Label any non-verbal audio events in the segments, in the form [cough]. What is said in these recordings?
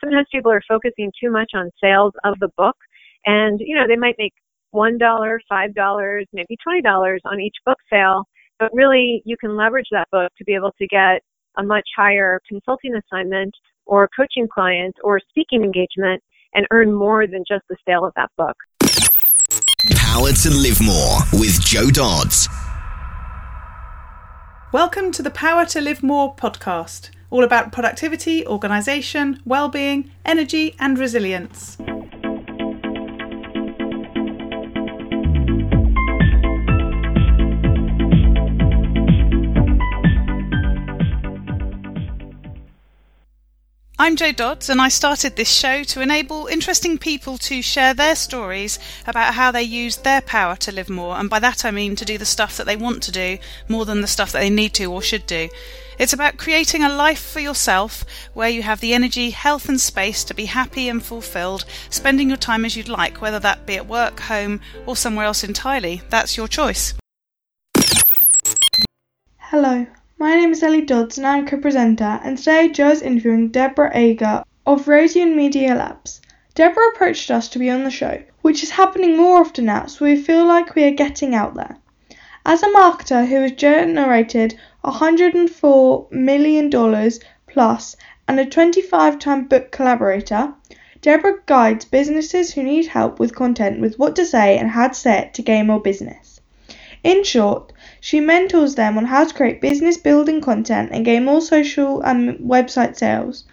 sometimes people are focusing too much on sales of the book and you know they might make one dollar five dollars maybe twenty dollars on each book sale but really you can leverage that book to be able to get a much higher consulting assignment or coaching client or speaking engagement and earn more than just the sale of that book. Power to live more with Jo Dodds. Welcome to the power to live more podcast all about productivity, organisation, well-being, energy and resilience. I'm Jo Dodds, and I started this show to enable interesting people to share their stories about how they use their power to live more, and by that I mean to do the stuff that they want to do more than the stuff that they need to or should do. It's about creating a life for yourself where you have the energy, health, and space to be happy and fulfilled, spending your time as you'd like, whether that be at work, home, or somewhere else entirely. That's your choice. Hello, my name is Ellie Dodds and I'm co-presenter and today Jo is interviewing Deborah Ager of Radiant Media Labs. Deborah approached us to be on the show, which is happening more often now so we feel like we are getting out there. As a marketer who has generated $104 million plus and a 25 time book collaborator, Deborah guides businesses who need help with content with what to say and how to say it to gain more business. In short, she mentors them on how to create business building content and gain more social and website sales.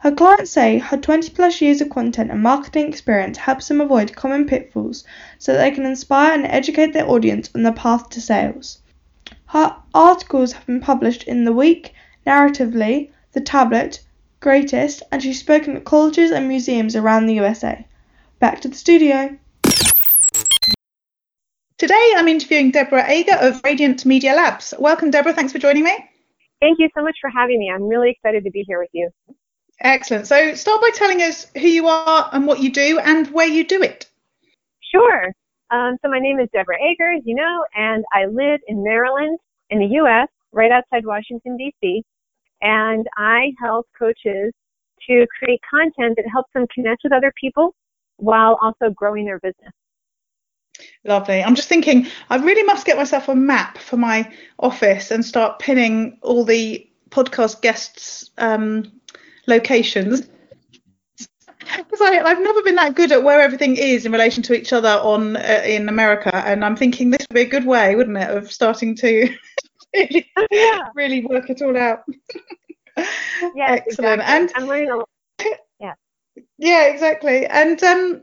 Her clients say her 20 plus years of content and marketing experience helps them avoid common pitfalls so that they can inspire and educate their audience on the path to sales. Her articles have been published in The Week, Narratively, The Tablet, Greatest, and she's spoken at colleges and museums around the USA. Back to the studio. Today I'm interviewing Deborah Ager of Radiant Media Labs. Welcome, Deborah. Thanks for joining me. Thank you so much for having me. I'm really excited to be here with you. Excellent. So, start by telling us who you are and what you do and where you do it. Sure. Um, so my name is Deborah Ager, as you know, and I live in Maryland in the U.S., right outside Washington, D.C. And I help coaches to create content that helps them connect with other people while also growing their business. Lovely. I'm just thinking, I really must get myself a map for my office and start pinning all the podcast guests' um, locations because I've never been that good at where everything is in relation to each other on uh, in America, and I'm thinking this would be a good way, wouldn't it, of starting to [laughs] really, yeah. really work it all out. [laughs] yeah, excellent. Exactly. And learning a. Yeah. Yeah, exactly. And um,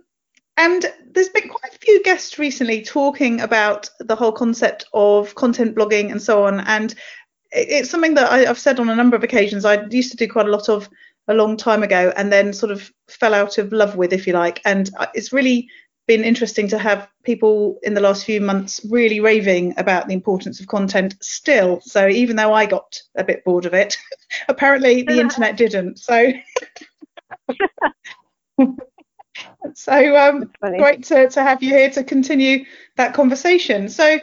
and there's been quite a few guests recently talking about the whole concept of content blogging and so on, and it's something that I, I've said on a number of occasions. I used to do quite a lot of a long time ago and then sort of fell out of love with, if you like. And it's really been interesting to have people in the last few months really raving about the importance of content still. So even though I got a bit bored of it, [laughs] apparently the internet didn't. So. [laughs] so um, great to, to have you here to continue that conversation. So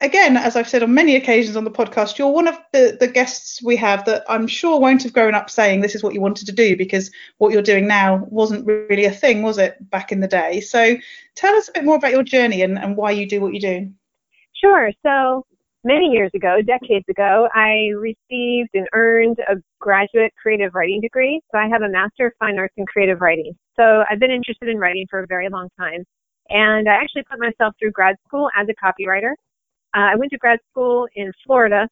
again, as I've said on many occasions on the podcast, you're one of the, the guests we have that I'm sure won't have grown up saying this is what you wanted to do because what you're doing now wasn't really a thing, was it, back in the day? So tell us a bit more about your journey and, and why you do what you do. Sure. So many years ago, decades ago, I received and earned a graduate creative writing degree. So I have a Master of Fine Arts in Creative Writing. So I've been interested in writing for a very long time. And I actually put myself through grad school as a copywriter. Uh, I went to grad school in Florida,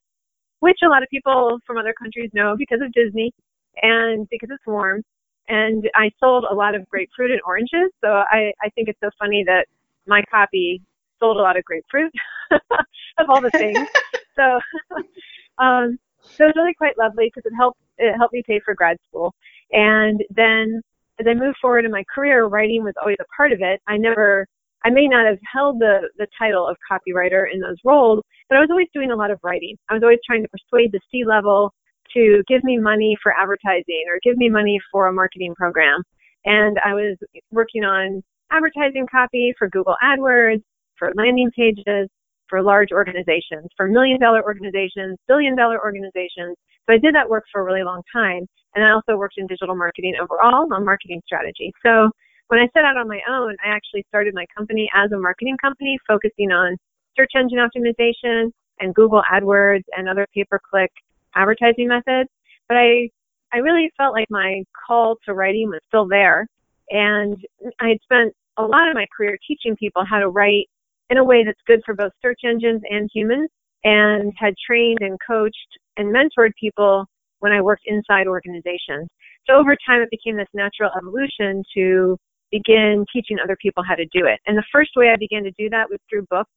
which a lot of people from other countries know because of Disney and because it's warm. And I sold a lot of grapefruit and oranges. So I, I think it's so funny that my copy sold a lot of grapefruit [laughs] of all the things. [laughs] so, [laughs] um, so it was really quite lovely because it helped it helped me pay for grad school. And then as I moved forward in my career, writing was always a part of it. I never I may not have held the, the title of copywriter in those roles, but I was always doing a lot of writing. I was always trying to persuade the C level to give me money for advertising or give me money for a marketing program. And I was working on advertising copy for Google AdWords, for landing pages, for large organizations, for million dollar organizations, billion dollar organizations. So I did that work for a really long time. And I also worked in digital marketing overall on marketing strategy. So when I set out on my own, I actually started my company as a marketing company focusing on search engine optimization and Google AdWords and other pay-per-click advertising methods. But I, I really felt like my call to writing was still there. And I had spent a lot of my career teaching people how to write in a way that's good for both search engines and humans and had trained and coached and mentored people when I worked inside organizations. So over time, it became this natural evolution to begin teaching other people how to do it. And the first way I began to do that was through books.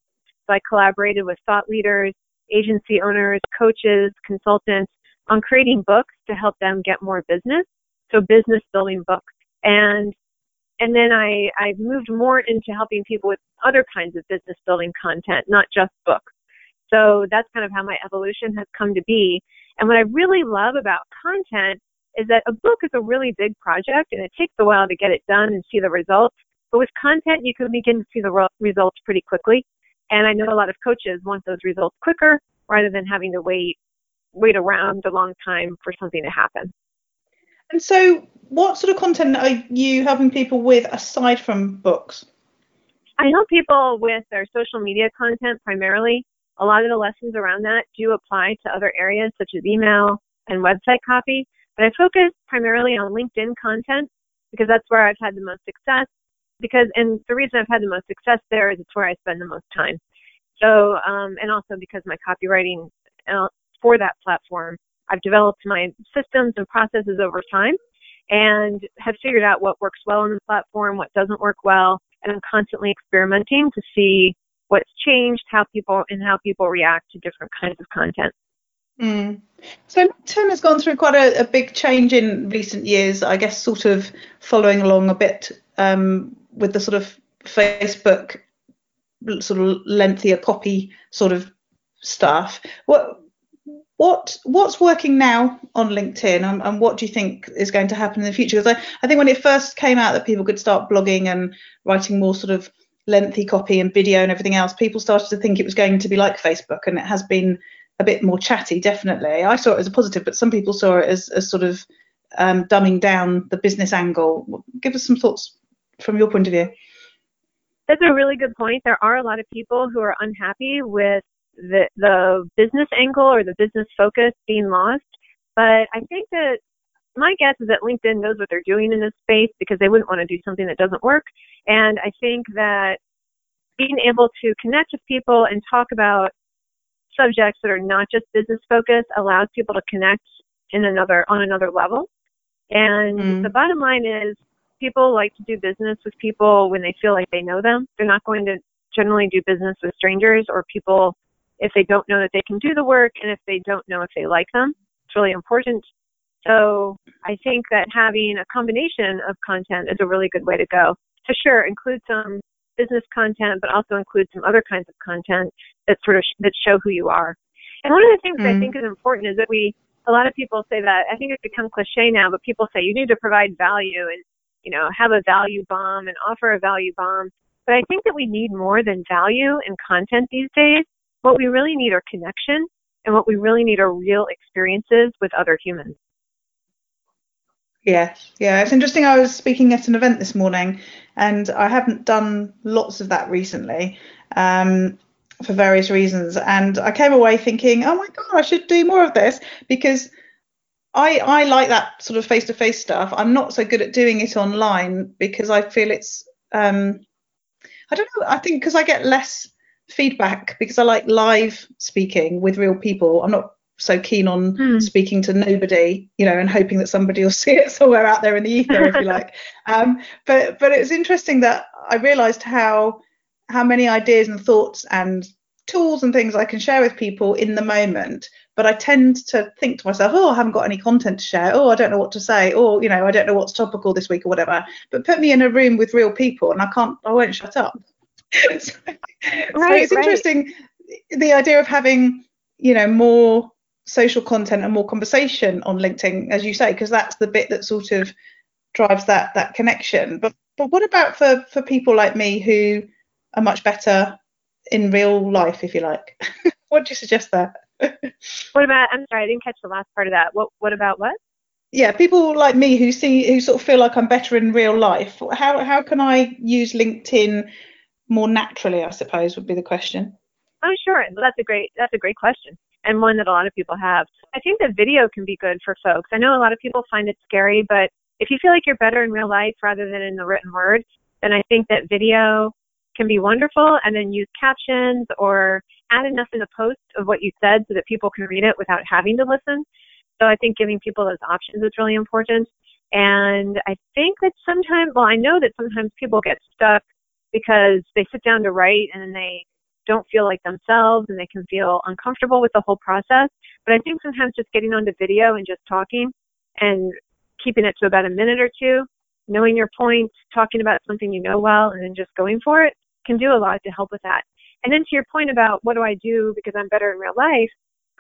So I collaborated with thought leaders, agency owners, coaches, consultants on creating books to help them get more business. So business building books. And and then I, I moved more into helping people with other kinds of business building content, not just books. So that's kind of how my evolution has come to be. And what I really love about content is that a book is a really big project and it takes a while to get it done and see the results. But with content, you can begin to see the results pretty quickly. And I know a lot of coaches want those results quicker rather than having to wait wait around a long time for something to happen. And so, what sort of content are you helping people with aside from books? I help people with their social media content primarily. A lot of the lessons around that do apply to other areas such as email and website copy, but I focus primarily on LinkedIn content because that's where I've had the most success. Because, and the reason I've had the most success there is it's where I spend the most time. So, um, and also because my copywriting uh, for that platform I've developed my systems and processes over time and have figured out what works well on the platform, what doesn't work well, and I'm constantly experimenting to see what's changed, how people and how people react to different kinds of content. Mm. So LinkedIn has gone through quite a, a, big change in recent years, I guess, sort of following along a bit um, with the sort of Facebook sort of lengthier copy sort of stuff. What what what's working now on LinkedIn and, and, what do you think is going to happen in the future? Because I, I think when it first came out that people could start blogging and writing more sort of lengthy copy and video and everything else, people started to think it was going to be like Facebook and it has been a bit more chatty, definitely. I saw it as a positive, but some people saw it as, as sort of um, dumbing down the business angle. Give us some thoughts from your point of view. That's a really good point. There are a lot of people who are unhappy with the the business angle or the business focus being lost. But I think that my guess is that LinkedIn knows what they're doing in this space because they wouldn't want to do something that doesn't work. And I think that being able to connect with people and talk about subjects that are not just business focused allows people to connect in another on another level. And mm. the bottom line is people like to do business with people when they feel like they know them. They're not going to generally do business with strangers or people if they don't know that they can do the work and if they don't know if they like them. It's really important. So I think that having a combination of content is a really good way to go. To sure include some business content, but also include some other kinds of content that sort of sh- that show who you are. And one of the things mm-hmm. I think is important is that we a lot of people say that I think it's become cliche now, but people say you need to provide value and you know have a value bomb and offer a value bomb. But I think that we need more than value and content these days. What we really need are connection, and what we really need are real experiences with other humans. Yes, yeah, it's interesting. I was speaking at an event this morning, and I haven't done lots of that recently um, for various reasons. And I came away thinking, oh my god, I should do more of this because I I like that sort of face to face stuff. I'm not so good at doing it online because I feel it's um, I don't know. I think because I get less feedback because I like live speaking with real people. I'm not so keen on hmm. speaking to nobody, you know, and hoping that somebody will [laughs] see it somewhere out there in the ether, if you [laughs] like. Um, but but it's interesting that I realised how how many ideas and thoughts and tools and things I can share with people in the moment. But I tend to think to myself, oh, I haven't got any content to share. Oh, I don't know what to say. Or you know, I don't know what's topical this week or whatever. But put me in a room with real people, and I can't, I won't shut up. [laughs] so, right, so it's right. interesting the idea of having you know more social content and more conversation on LinkedIn, as you say, because that's the bit that sort of drives that that connection. But but what about for for people like me who are much better in real life, if you like? [laughs] what do you suggest there? [laughs] what about? I'm sorry, I didn't catch the last part of that. What what about what? yeah, people like me who see who sort of feel like I'm better in real life. How how can I use LinkedIn more naturally? I suppose would be the question. Oh, sure. That's a great that's a great question, and one that a lot of people have. I think that video can be good for folks. I know a lot of people find it scary, but if you feel like you're better in real life rather than in the written word, then I think that video can be wonderful. And then use captions or add enough in the post of what you said so that people can read it without having to listen. So I think giving people those options is really important. And I think that sometimes, well, I know that sometimes people get stuck because they sit down to write and then they don't feel like themselves and they can feel uncomfortable with the whole process. But I think sometimes just getting onto video and just talking and keeping it to about a minute or two, knowing your point, talking about something you know well, and then just going for it can do a lot to help with that. And then to your point about what do I do because I'm better in real life,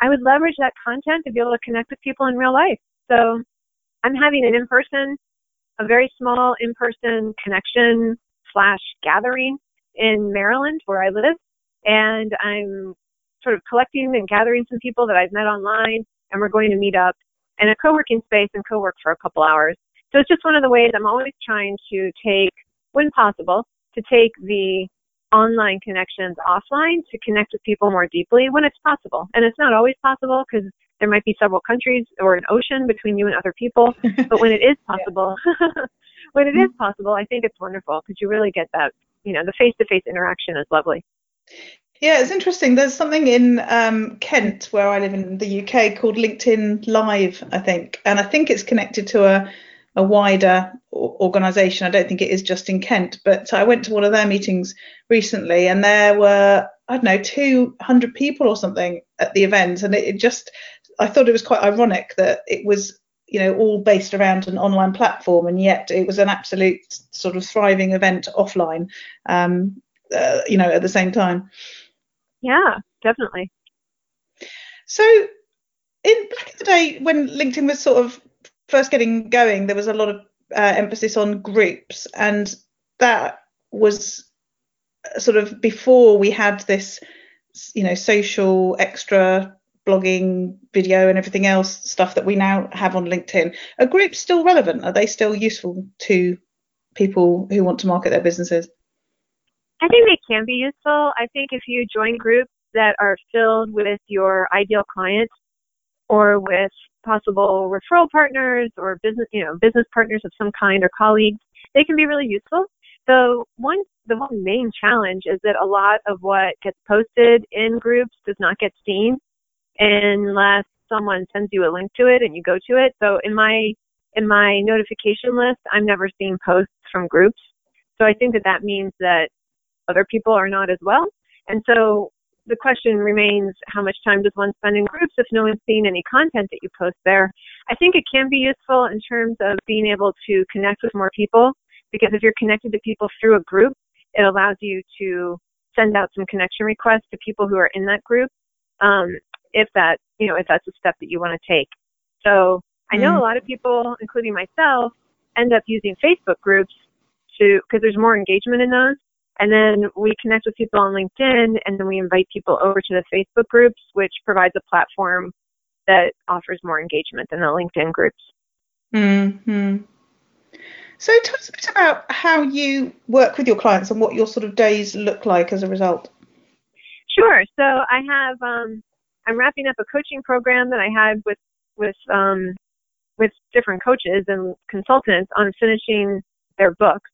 I would leverage that content to be able to connect with people in real life. So I'm having an in-person, a very small in-person connection slash gathering in Maryland where I live. And I'm sort of collecting and gathering some people that I've met online and we're going to meet up in a co-working space and co-work for a couple hours. So it's just one of the ways I'm always trying to take, when possible, to take the online connections offline to connect with people more deeply when it's possible. And it's not always possible because there might be several countries or an ocean between you and other people. [laughs] but when it is possible, [laughs] when it is mm-hmm. possible, I think it's wonderful because you really get that, you know, the face to face interaction is lovely. Yeah, it's interesting. There's something in um, Kent, where I live in the UK, called LinkedIn Live, I think, and I think it's connected to a a wider organisation. I don't think it is just in Kent, but I went to one of their meetings recently, and there were I don't know 200 people or something at the event, and it, it just I thought it was quite ironic that it was you know all based around an online platform, and yet it was an absolute sort of thriving event offline. Um, uh, you know, at the same time. Yeah, definitely. So, in back in the day when LinkedIn was sort of first getting going, there was a lot of uh, emphasis on groups, and that was sort of before we had this, you know, social extra blogging, video, and everything else stuff that we now have on LinkedIn. Are groups still relevant? Are they still useful to people who want to market their businesses? I think they can be useful. I think if you join groups that are filled with your ideal clients or with possible referral partners or business, you know, business partners of some kind or colleagues, they can be really useful. So one, the one main challenge is that a lot of what gets posted in groups does not get seen unless someone sends you a link to it and you go to it. So in my in my notification list, I'm never seeing posts from groups. So I think that that means that other people are not as well. And so the question remains how much time does one spend in groups if no one's seen any content that you post there? I think it can be useful in terms of being able to connect with more people because if you're connected to people through a group, it allows you to send out some connection requests to people who are in that group um, if that you know if that's a step that you want to take. So I know mm. a lot of people, including myself, end up using Facebook groups to because there's more engagement in those and then we connect with people on LinkedIn and then we invite people over to the Facebook groups, which provides a platform that offers more engagement than the LinkedIn groups. Hmm. So tell us a bit about how you work with your clients and what your sort of days look like as a result. Sure. So I have um, I'm wrapping up a coaching program that I had with with um, with different coaches and consultants on finishing their books.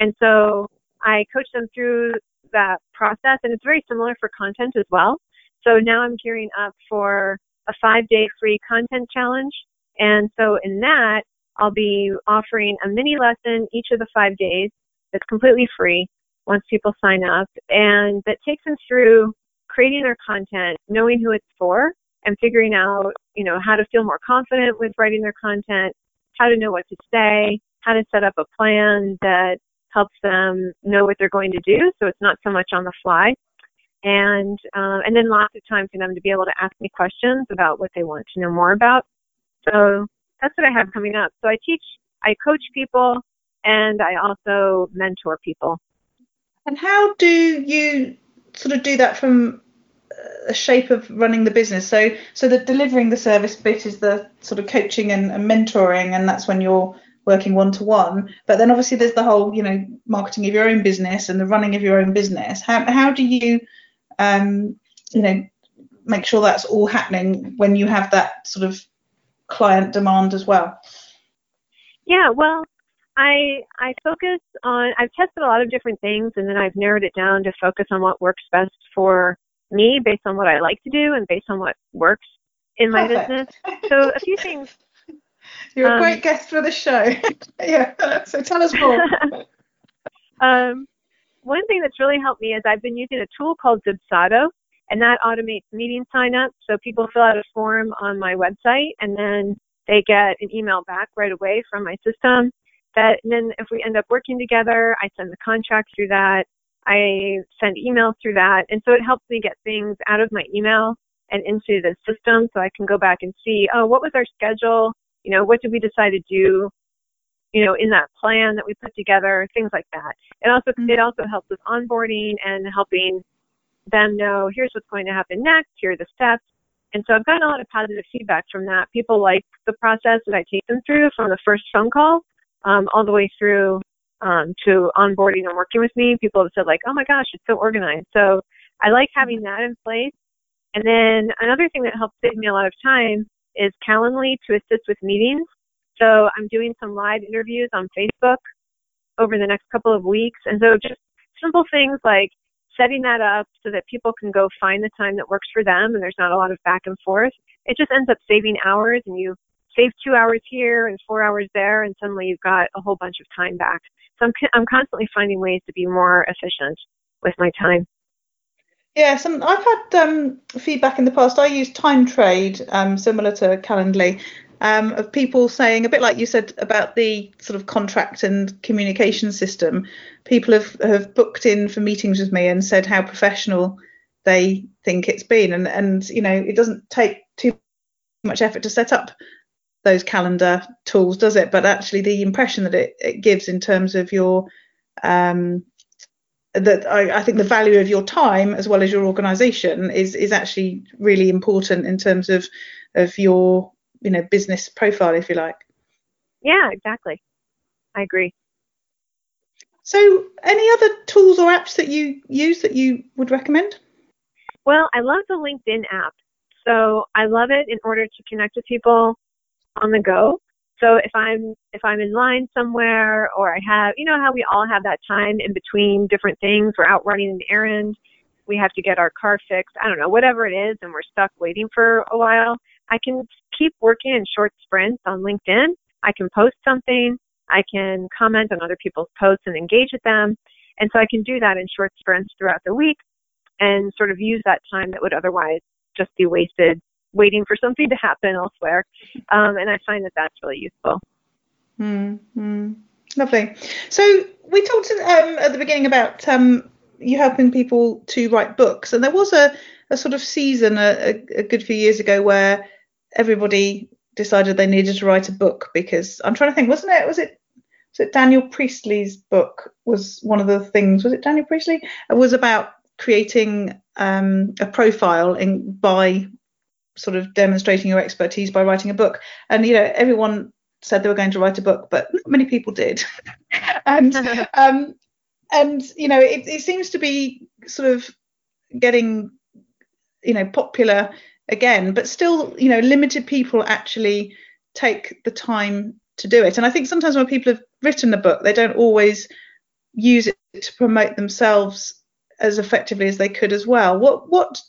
And so I coach them through that process, and it's very similar for content as well. So now I'm gearing up for a five day free content challenge. And so in that, I'll be offering a mini lesson each of the five days that's completely free once people sign up and that takes them through creating their content, knowing who it's for and figuring out, you know, how to feel more confident with writing their content, how to know what to say, how to set up a plan that helps them know what they're going to do, so it's not so much on the fly. And uh, and then lots of time for them to be able to ask me questions about what they want to know more about. So that's what I have coming up. So I teach, I coach people, and I also mentor people. And how do you sort of do that from a shape of running the business. So so the delivering the service bit is the sort of coaching and, and mentoring, and that's when you're working one to one. But then obviously there's the whole you know marketing of your own business and the running of your own business. How how do you um, you know make sure that's all happening when you have that sort of client demand as well? Yeah, well, I I focus on I've tested a lot of different things and then I've narrowed it down to focus on what works best for me based on what I like to do and based on what works in my Perfect. business. So a few things. You're um, a great guest for the show. [laughs] yeah. So tell us more. [laughs] um, one thing that's really helped me is I've been using a tool called Dubsado, and that automates meeting signups. So people fill out a form on my website, and then they get an email back right away from my system. That and then if we end up working together, I send the contract through that. I send emails through that. And so it helps me get things out of my email and into the system so I can go back and see, oh, what was our schedule? You know, what did we decide to do? You know, in that plan that we put together, things like that. It also mm-hmm. it also helps with onboarding and helping them know here's what's going to happen next, here are the steps. And so I've gotten a lot of positive feedback from that. People like the process that I take them through from the first phone call um, all the way through um, to onboarding and working with me, people have said like, "Oh my gosh, it's so organized." So I like having that in place. And then another thing that helps save me a lot of time is Calendly to assist with meetings. So I'm doing some live interviews on Facebook over the next couple of weeks, and so just simple things like setting that up so that people can go find the time that works for them, and there's not a lot of back and forth. It just ends up saving hours, and you save two hours here and four hours there, and suddenly you've got a whole bunch of time back. So I'm, I'm constantly finding ways to be more efficient with my time. Yes, and I've had um, feedback in the past. I use TimeTrade, um, similar to Calendly, um, of people saying a bit like you said about the sort of contract and communication system. People have, have booked in for meetings with me and said how professional they think it's been, and and you know it doesn't take too much effort to set up those calendar tools, does it? But actually, the impression that it, it gives in terms of your um, that I, I, think the value of your time as well as your organisation is is actually really important in terms of of your you know business profile, if you like. Yeah, exactly. I agree. So, any other tools or apps that you use that you would recommend? Well, I love the LinkedIn app. So I love it in order to connect with people on the go. So if I'm if I'm in line somewhere or I have you know how we all have that time in between different things, we're out running an errand, we have to get our car fixed, I don't know, whatever it is and we're stuck waiting for a while, I can keep working in short sprints on LinkedIn. I can post something, I can comment on other people's posts and engage with them. And so I can do that in short sprints throughout the week and sort of use that time that would otherwise just be wasted waiting for something to happen elsewhere. Um, and I find that that's really useful. Mm-hmm. Lovely. So we talked um, at the beginning about um, you helping people to write books, and there was a, a sort of season a, a, good few years ago where everybody decided they needed to write a book because I'm trying to think, wasn't it? Was it was it Daniel Priestley's book was one of the things? Was it Daniel Priestley? It was about creating um, a profile in by sort of demonstrating your expertise by writing a book. And you know, everyone said they were going to write a book, but not many people did. [laughs] and [laughs] um, and you know, it, it seems to be sort of getting you know popular again, but still, you know, limited people actually take the time to do it. And I think sometimes when people have written a book, they don't always use it to promote themselves as effectively as they could as well. What what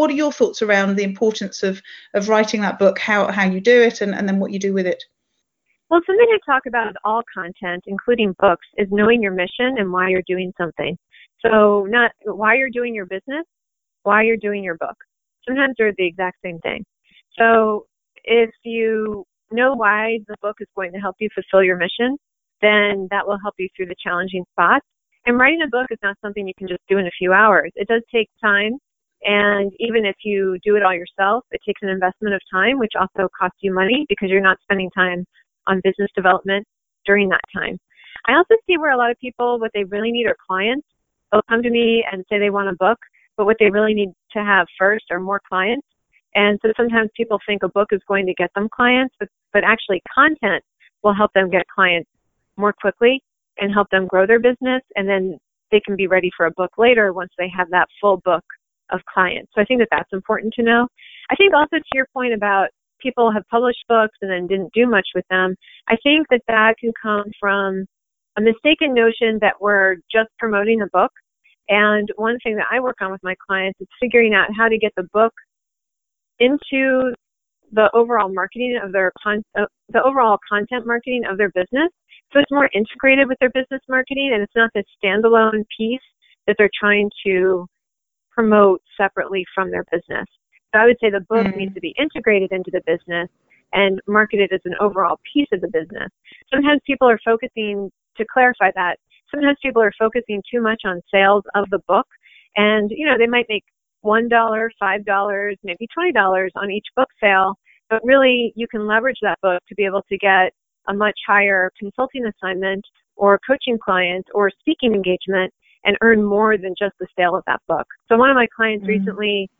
what are your thoughts around the importance of of writing that book, how how you do it, and, and then what you do with it? Well, something I talk about with all content, including books, is knowing your mission and why you're doing something. So, not why you're doing your business, why you're doing your book. Sometimes they're the exact same thing. So, if you know why the book is going to help you fulfill your mission, then that will help you through the challenging spots. And writing a book is not something you can just do in a few hours. It does take time and even if you do it all yourself, it takes an investment of time, which also costs you money because you're not spending time on business development during that time. I also see where a lot of people, what they really need are clients. They'll come to me and say they want a book, but what they really need to have first are more clients. And so sometimes people think a book is going to get them clients, but, but actually content will help them get clients more quickly and help them grow their business. And then they can be ready for a book later once they have that full book of clients. So I think that that's important to know. I think also to your point about people have published books and then didn't do much with them, I think that that can come from a mistaken notion that we're just promoting a book. And one thing that I work on with my clients is figuring out how to get the book into the overall marketing of their con- uh, the overall content marketing of their business. So it's more integrated with their business marketing and it's not this standalone piece that they're trying to promote separately from their business. So I would say the book mm. needs to be integrated into the business and marketed as an overall piece of the business. Sometimes people are focusing, to clarify that, sometimes people are focusing too much on sales of the book and, you know, they might make $1, $5, maybe $20 on each book sale, but really you can leverage that book to be able to get a much higher consulting assignment or coaching client or speaking engagement and earn more than just the sale of that book. So one of my clients mm-hmm. recently,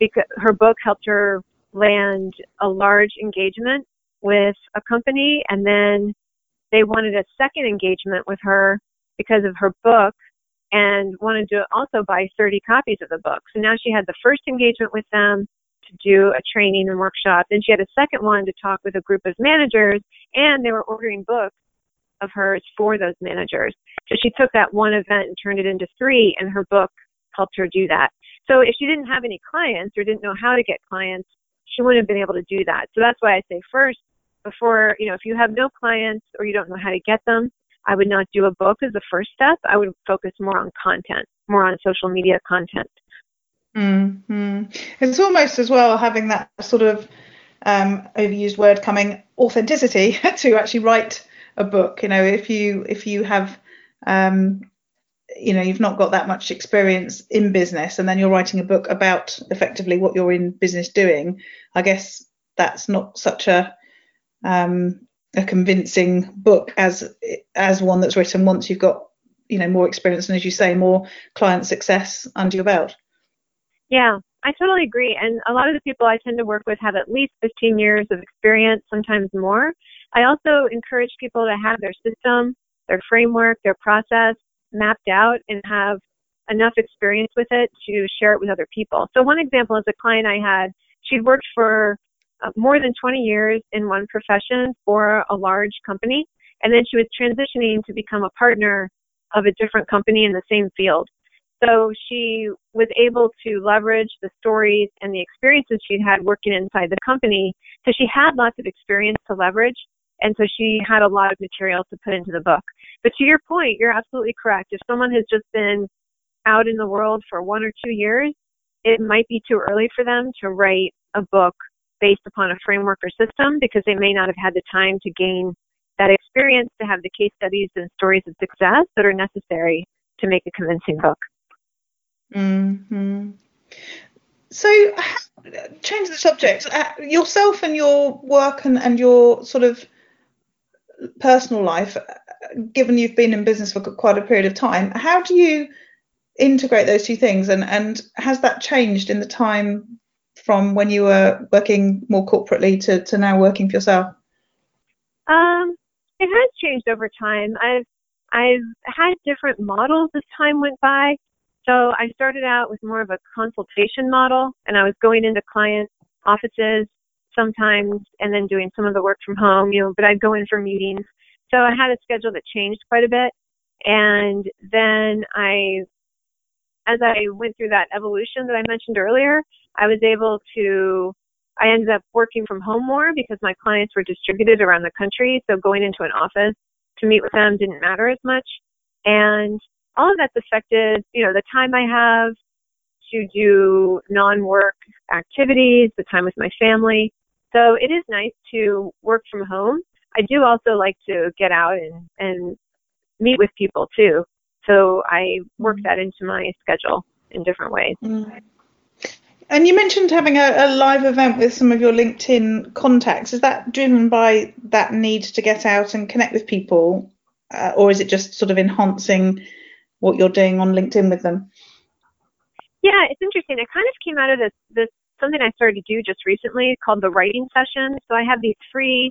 because her book helped her land a large engagement with a company and then they wanted a second engagement with her because of her book and wanted to also buy 30 copies of the book. So now she had the first engagement with them to do a training and workshop. Then she had a second one to talk with a group of managers and they were ordering books of hers for those managers. So she took that one event and turned it into three, and her book helped her do that. So if she didn't have any clients or didn't know how to get clients, she wouldn't have been able to do that. So that's why I say first, before, you know, if you have no clients or you don't know how to get them, I would not do a book as the first step. I would focus more on content, more on social media content. Mm-hmm. It's almost as well having that sort of um, overused word coming authenticity [laughs] to actually write a book. You know, if you if you have um, you know you've not got that much experience in business and then you're writing a book about effectively what you're in business doing i guess that's not such a um, a convincing book as as one that's written once you've got you know more experience and as you say more client success under your belt yeah i totally agree and a lot of the people i tend to work with have at least 15 years of experience sometimes more I also encourage people to have their system, their framework, their process mapped out and have enough experience with it to share it with other people. So one example is a client I had, she'd worked for uh, more than 20 years in one profession for a large company, and then she was transitioning to become a partner of a different company in the same field. So she was able to leverage the stories and the experiences she'd had working inside the company. So she had lots of experience to leverage. And so she had a lot of material to put into the book. But to your point, you're absolutely correct. If someone has just been out in the world for one or two years, it might be too early for them to write a book based upon a framework or system because they may not have had the time to gain that experience to have the case studies and stories of success that are necessary to make a convincing book. Mm-hmm. So, change the subject. Uh, yourself and your work and, and your sort of personal life, given you've been in business for quite a period of time, how do you integrate those two things? And, and has that changed in the time from when you were working more corporately to, to now working for yourself? Um, it has changed over time. I've I've had different models as time went by. So I started out with more of a consultation model, and I was going into client offices sometimes and then doing some of the work from home, you know, but I'd go in for meetings. So I had a schedule that changed quite a bit. And then I, as I went through that evolution that I mentioned earlier, I was able to, I ended up working from home more because my clients were distributed around the country. So going into an office to meet with them didn't matter as much. And all of that's affected, you know, the time I have to do non-work activities, the time with my family. So it is nice to work from home. I do also like to get out and, and meet with people too. So I work mm. that into my schedule in different ways. Mm. And you mentioned having a, a, live event with some of your LinkedIn contacts. Is that driven by that need to get out and connect with people, uh, or is it just sort of enhancing what you're doing on LinkedIn with them? Yeah, it's interesting. It kind of came out of this this something I started to do just recently called the writing session. So I have these free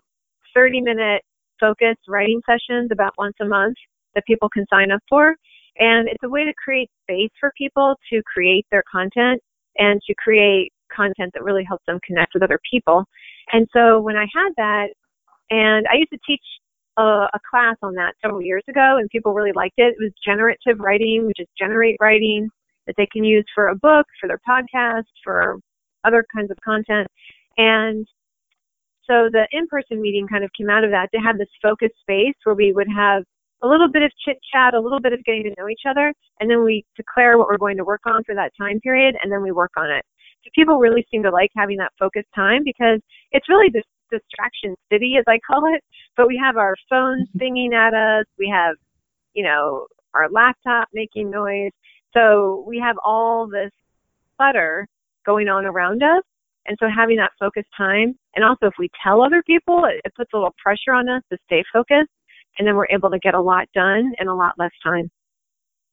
30 minute focused writing sessions about once a month that people can sign up for. And it's a way to create space for people to create their content and to create content that really helps them connect with other people. And so when I had that, and I used to teach a, a class on that several years ago, and people really liked it. It was generative writing, which is generate writing that they can use for a book, for their podcast, for other kinds of content. And so the in-person meeting kind of came out of that to have this focused space where we would have a little bit of chit chat, a little bit of getting to know each other, and then we declare what we're going to work on for that time period, and then we work on it. So people really seem to like having that focused time because it's really this distraction city, as I call it. But we have our phones singing mm-hmm. at us, we have, you know, our laptop making noise. So we have all this clutter going on around us. And so having that focused time, and also if we tell other people, it, it puts a little pressure on us to stay focused and then we're able to get a lot done in a lot less time.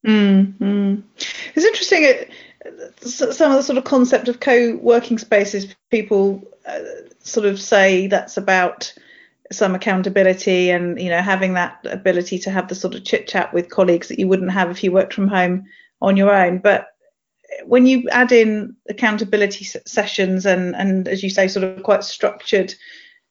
Mm-hmm. It's interesting. It, some of the sort of concept of co-working spaces, people uh, sort of say that's about some accountability and you know having that ability to have the sort of chit chat with colleagues that you wouldn't have if you worked from home on your own. But when you add in accountability sessions and and as you say, sort of quite structured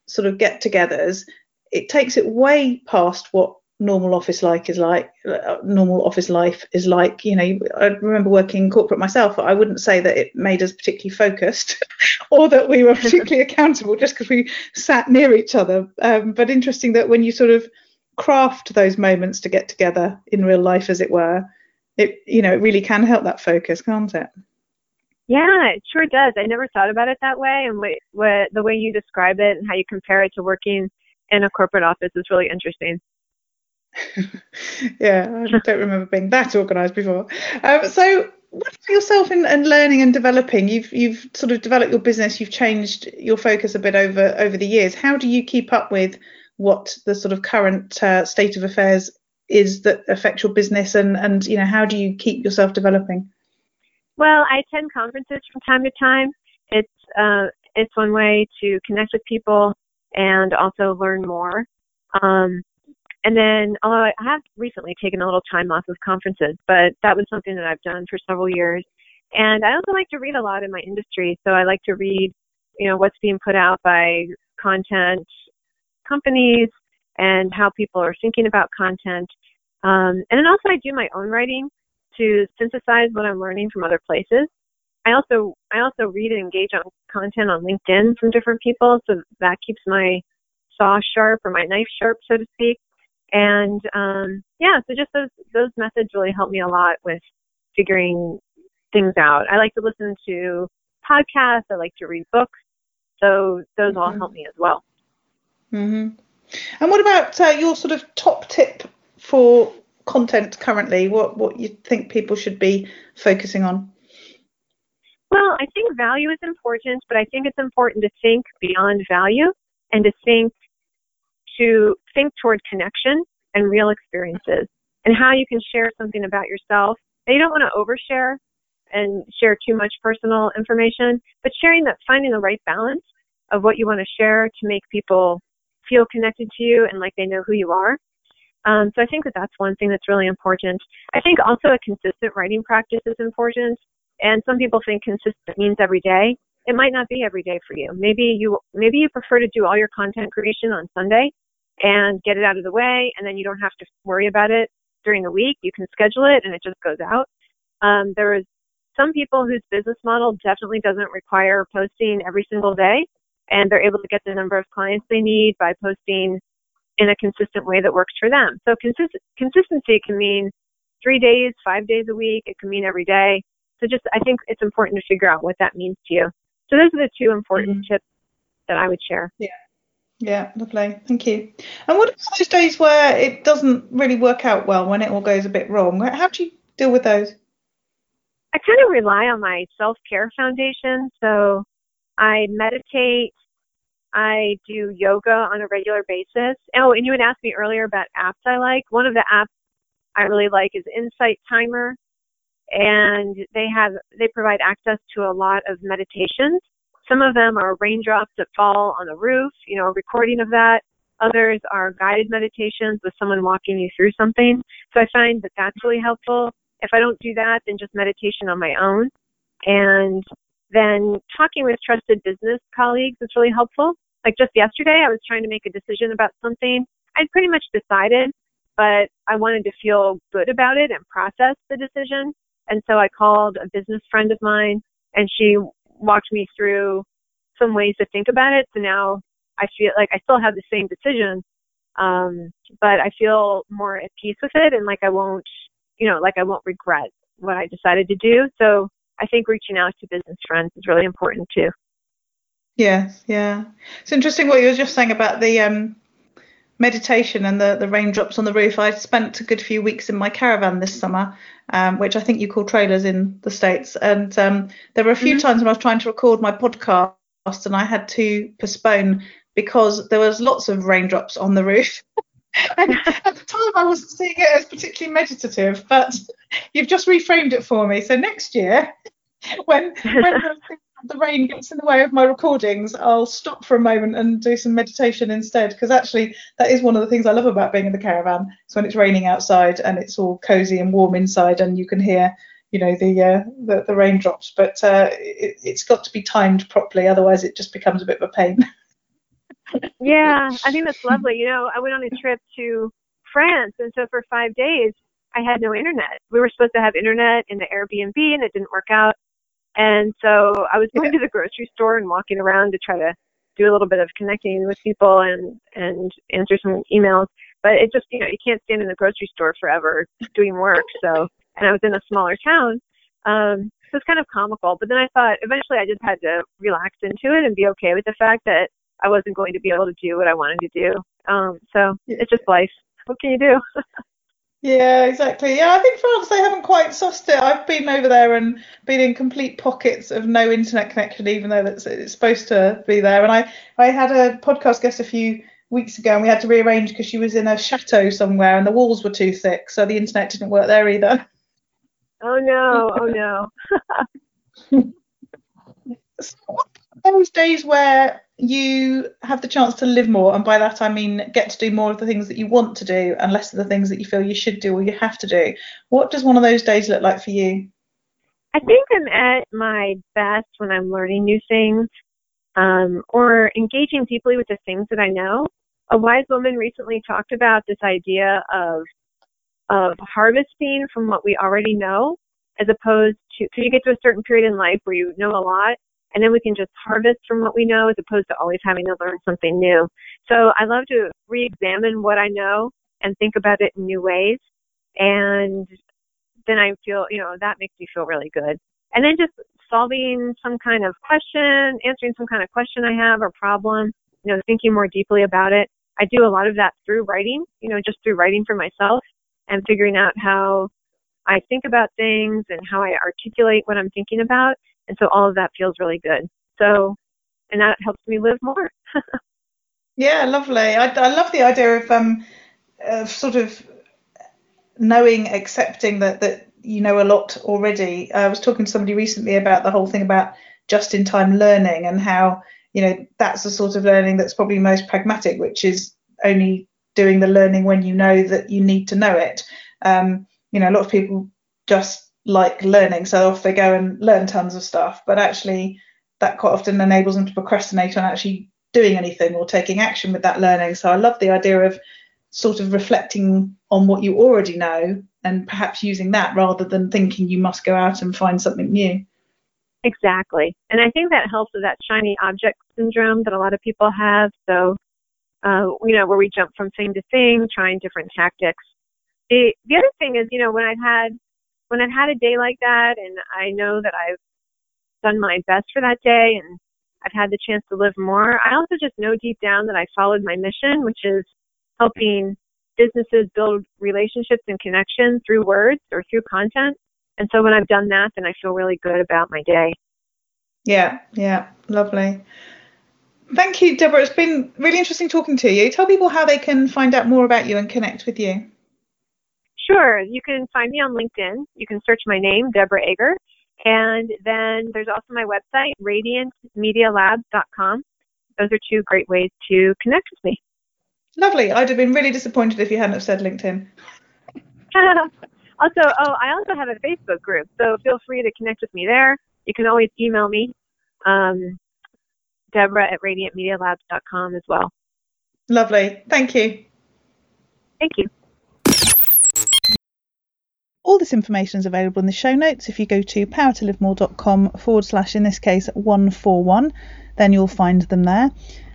sort of get-togethers, it takes it way past what normal office like is like uh, normal office life is like you know. I remember working corporate myself i wouldn't say that it made us particularly focused [laughs] or that we were [laughs] particularly accountable just because we sat near each other. Um, but interesting that when you sort of craft those moments to get together in real life as it were it you know it really can help that focus can't it yeah, it sure does. I never thought about it that way, and what, what the way you describe it and how you compare it to working in a corporate office is really interesting. [laughs] yeah, I don't remember being that organised before. Um, so, what about yourself in, in learning and developing? You've you've sort of developed your business. You've changed your focus a bit over over the years. How do you keep up with what the sort of current uh, state of affairs is that affects your business, and and you know how do you keep yourself developing? Well, I attend conferences from time to time. It's uh, it's one way to connect with people and also learn more. Um, and then, although I have recently taken a little time off of conferences, but that was something that I've done for several years. And I also like to read a lot in my industry, so I like to read, you know, what's being put out by content companies and how people are thinking about content. Um, and then also, I do my own writing to synthesize what I'm learning from other places. I also I also read and engage on content on LinkedIn from different people, so that keeps my saw sharp or my knife sharp, so to speak. And um, yeah, so just those those methods really help me a lot with figuring things out. I like to listen to podcasts. I like to read books. So those mm-hmm. all help me as well. Mhm. And what about uh, your sort of top tip for content currently? What what you think people should be focusing on? Well, I think value is important, but I think it's important to think beyond value and to think to think toward connection and real experiences and how you can share something about yourself. And you don't want to overshare and share too much personal information, but sharing that, finding the right balance of what you want to share to make people feel connected to you and like they know who you are. Um, so I think that that's one thing that's really important. I think also a consistent writing practice is important. And some people think consistent means every day. It might not be every day for you. Maybe you maybe you prefer to do all your content creation on Sunday and get it out of the way, and then you don't have to worry about it during the week. You can schedule it, and it just goes out. Um, there is some people whose business model definitely doesn't require posting every single day, and they're able to get the number of clients they need by posting in a consistent way that works for them. So consist- consistency can mean three days, five days a week. It can mean every day. So just, I think it's important to figure out what that means to you. So those are the two important mm-hmm. tips that I would share. Yeah. Yeah, lovely. Thank you. And what about those days where it doesn't really work out well, when it all goes a bit wrong? How do you deal with those? I kind of rely on my self care foundation. So I meditate, I do yoga on a regular basis. Oh, and you had asked me earlier about apps I like. One of the apps I really like is Insight Timer and they have they provide access to a lot of meditations. Some of them are raindrops that fall on the roof, you know, a recording of that. Others are guided meditations with someone walking you through something. So I find that that's really helpful. If I don't do that, then just meditation on my own. And then talking with trusted business colleagues is really helpful. Like just yesterday, I was trying to make a decision about something. I'd pretty much decided, but I wanted to feel good about it and process the decision. And so I called a business friend of mine and she walked me through some ways to think about it. So now I feel like I still have the same decision, um, but I feel more at peace with it and like I won't, you know, like I won't regret what I decided to do. So I think reaching out to business friends is really important too. Yes, yeah. It's interesting what you were just saying about the um, meditation and the, the raindrops on the roof. I spent a good few weeks in my caravan this summer, um, which I think you call trailers in the States. And um, there were a few mm-hmm. times when I was trying to record my podcast and I had to postpone because there was lots of raindrops on the roof. [laughs] and at the time I wasn't seeing it as particularly meditative, but you've just reframed it for me. So next year, when, when the rain gets in the way of my recordings, I'll stop for a moment and do some meditation instead. Because actually, that is one of the things I love about being in the caravan. It's when it's raining outside and it's all cozy and warm inside, and you can hear, you know, the uh, the, the raindrops. But uh, it, it's got to be timed properly, otherwise it just becomes a bit of a pain. [laughs] yeah, I think that's lovely. You know, I went on a trip to France, and so for five days I had no internet. We were supposed to have internet in the Airbnb, and it didn't work out. And so I was going to the grocery store and walking around to try to do a little bit of connecting with people and and answer some emails. But it just you know you can't stand in the grocery store forever doing work. So and I was in a smaller town, um, so it's kind of comical. But then I thought eventually I just had to relax into it and be okay with the fact that I wasn't going to be able to do what I wanted to do. Um, so it's just life. What can you do? [laughs] Yeah, exactly. Yeah, I think France they haven't quite sussed it. I've been over there and been in complete pockets of no internet connection, even though it's, it's supposed to be there. And I I had a podcast guest a few weeks ago, and we had to rearrange because she was in a chateau somewhere, and the walls were too thick, so the internet didn't work there either. Oh no! Oh no! [laughs] [laughs] so those days where you have the chance to live more, and by that I mean get to do more of the things that you want to do and less of the things that you feel you should do or you have to do. What does one of those days look like for you? I think I'm at my best when I'm learning new things um, or engaging deeply with the things that I know. A wise woman recently talked about this idea of of harvesting from what we already know, as opposed to because you get to a certain period in life where you know a lot, and then we can just harvest from what we know as opposed to always having to learn something new. So I love to re-examine what I know and think about it in new ways. And then I feel, you know, that makes me feel really good. And then just solving some kind of question, answering some kind of question I have or problem, you know, thinking more deeply about it. I do a lot of that through writing, you know, just through writing for myself and figuring out how I think about things and how I articulate what I'm thinking about and so all of that feels really good. So, and that helps me live more. [laughs] yeah, lovely. I, I love the idea of um, of sort of knowing, accepting that that you know a lot already. I was talking to somebody recently about the whole thing about just-in-time learning and how you know that's the sort of learning that's probably most pragmatic, which is only doing the learning when you know that you need to know it. Um, you know, a lot of people just like learning, so off they go and learn tons of stuff. But actually, that quite often enables them to procrastinate on actually doing anything or taking action with that learning. So I love the idea of sort of reflecting on what you already know and perhaps using that rather than thinking you must go out and find something new. Exactly. And I think that helps with that shiny object syndrome that a lot of people have. So, uh, you know, where we jump from thing to thing, trying different tactics. The, the other thing is, you know, when I've had when I've had a day like that and I know that I've done my best for that day and I've had the chance to live more, I also just know deep down that I followed my mission, which is helping businesses build relationships and connections through words or through content. And so when I've done that, then I feel really good about my day. Yeah, yeah, lovely. Thank you, Deborah. It's been really interesting talking to you. Tell people how they can find out more about you and connect with you. Sure. You can find me on LinkedIn. You can search my name, Deborah Ager. And then there's also my website, radiantmedialabs.com. Those are two great ways to connect with me. Lovely. I'd have been really disappointed if you hadn't have said LinkedIn. [laughs] also, oh, I also have a Facebook group, so feel free to connect with me there. You can always email me, um, Deborah at radiantmedialabs.com as well. Lovely. Thank you. Thank you. All this information is available in the show notes. If you go to powertolivemore.com forward slash, in this case, 141, then you'll find them there.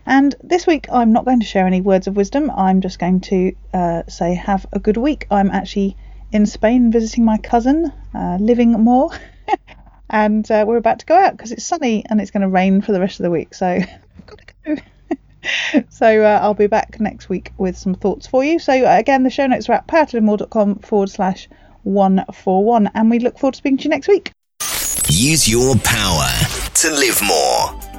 And this week, I'm not going to share any words of wisdom. I'm just going to uh, say, have a good week. I'm actually in Spain visiting my cousin, uh, living more. [laughs] and uh, we're about to go out because it's sunny and it's going to rain for the rest of the week. So I've got to go. [laughs] so uh, I'll be back next week with some thoughts for you. So uh, again, the show notes are at powertolivemore.com forward slash 141. And we look forward to speaking to you next week. Use your power to live more.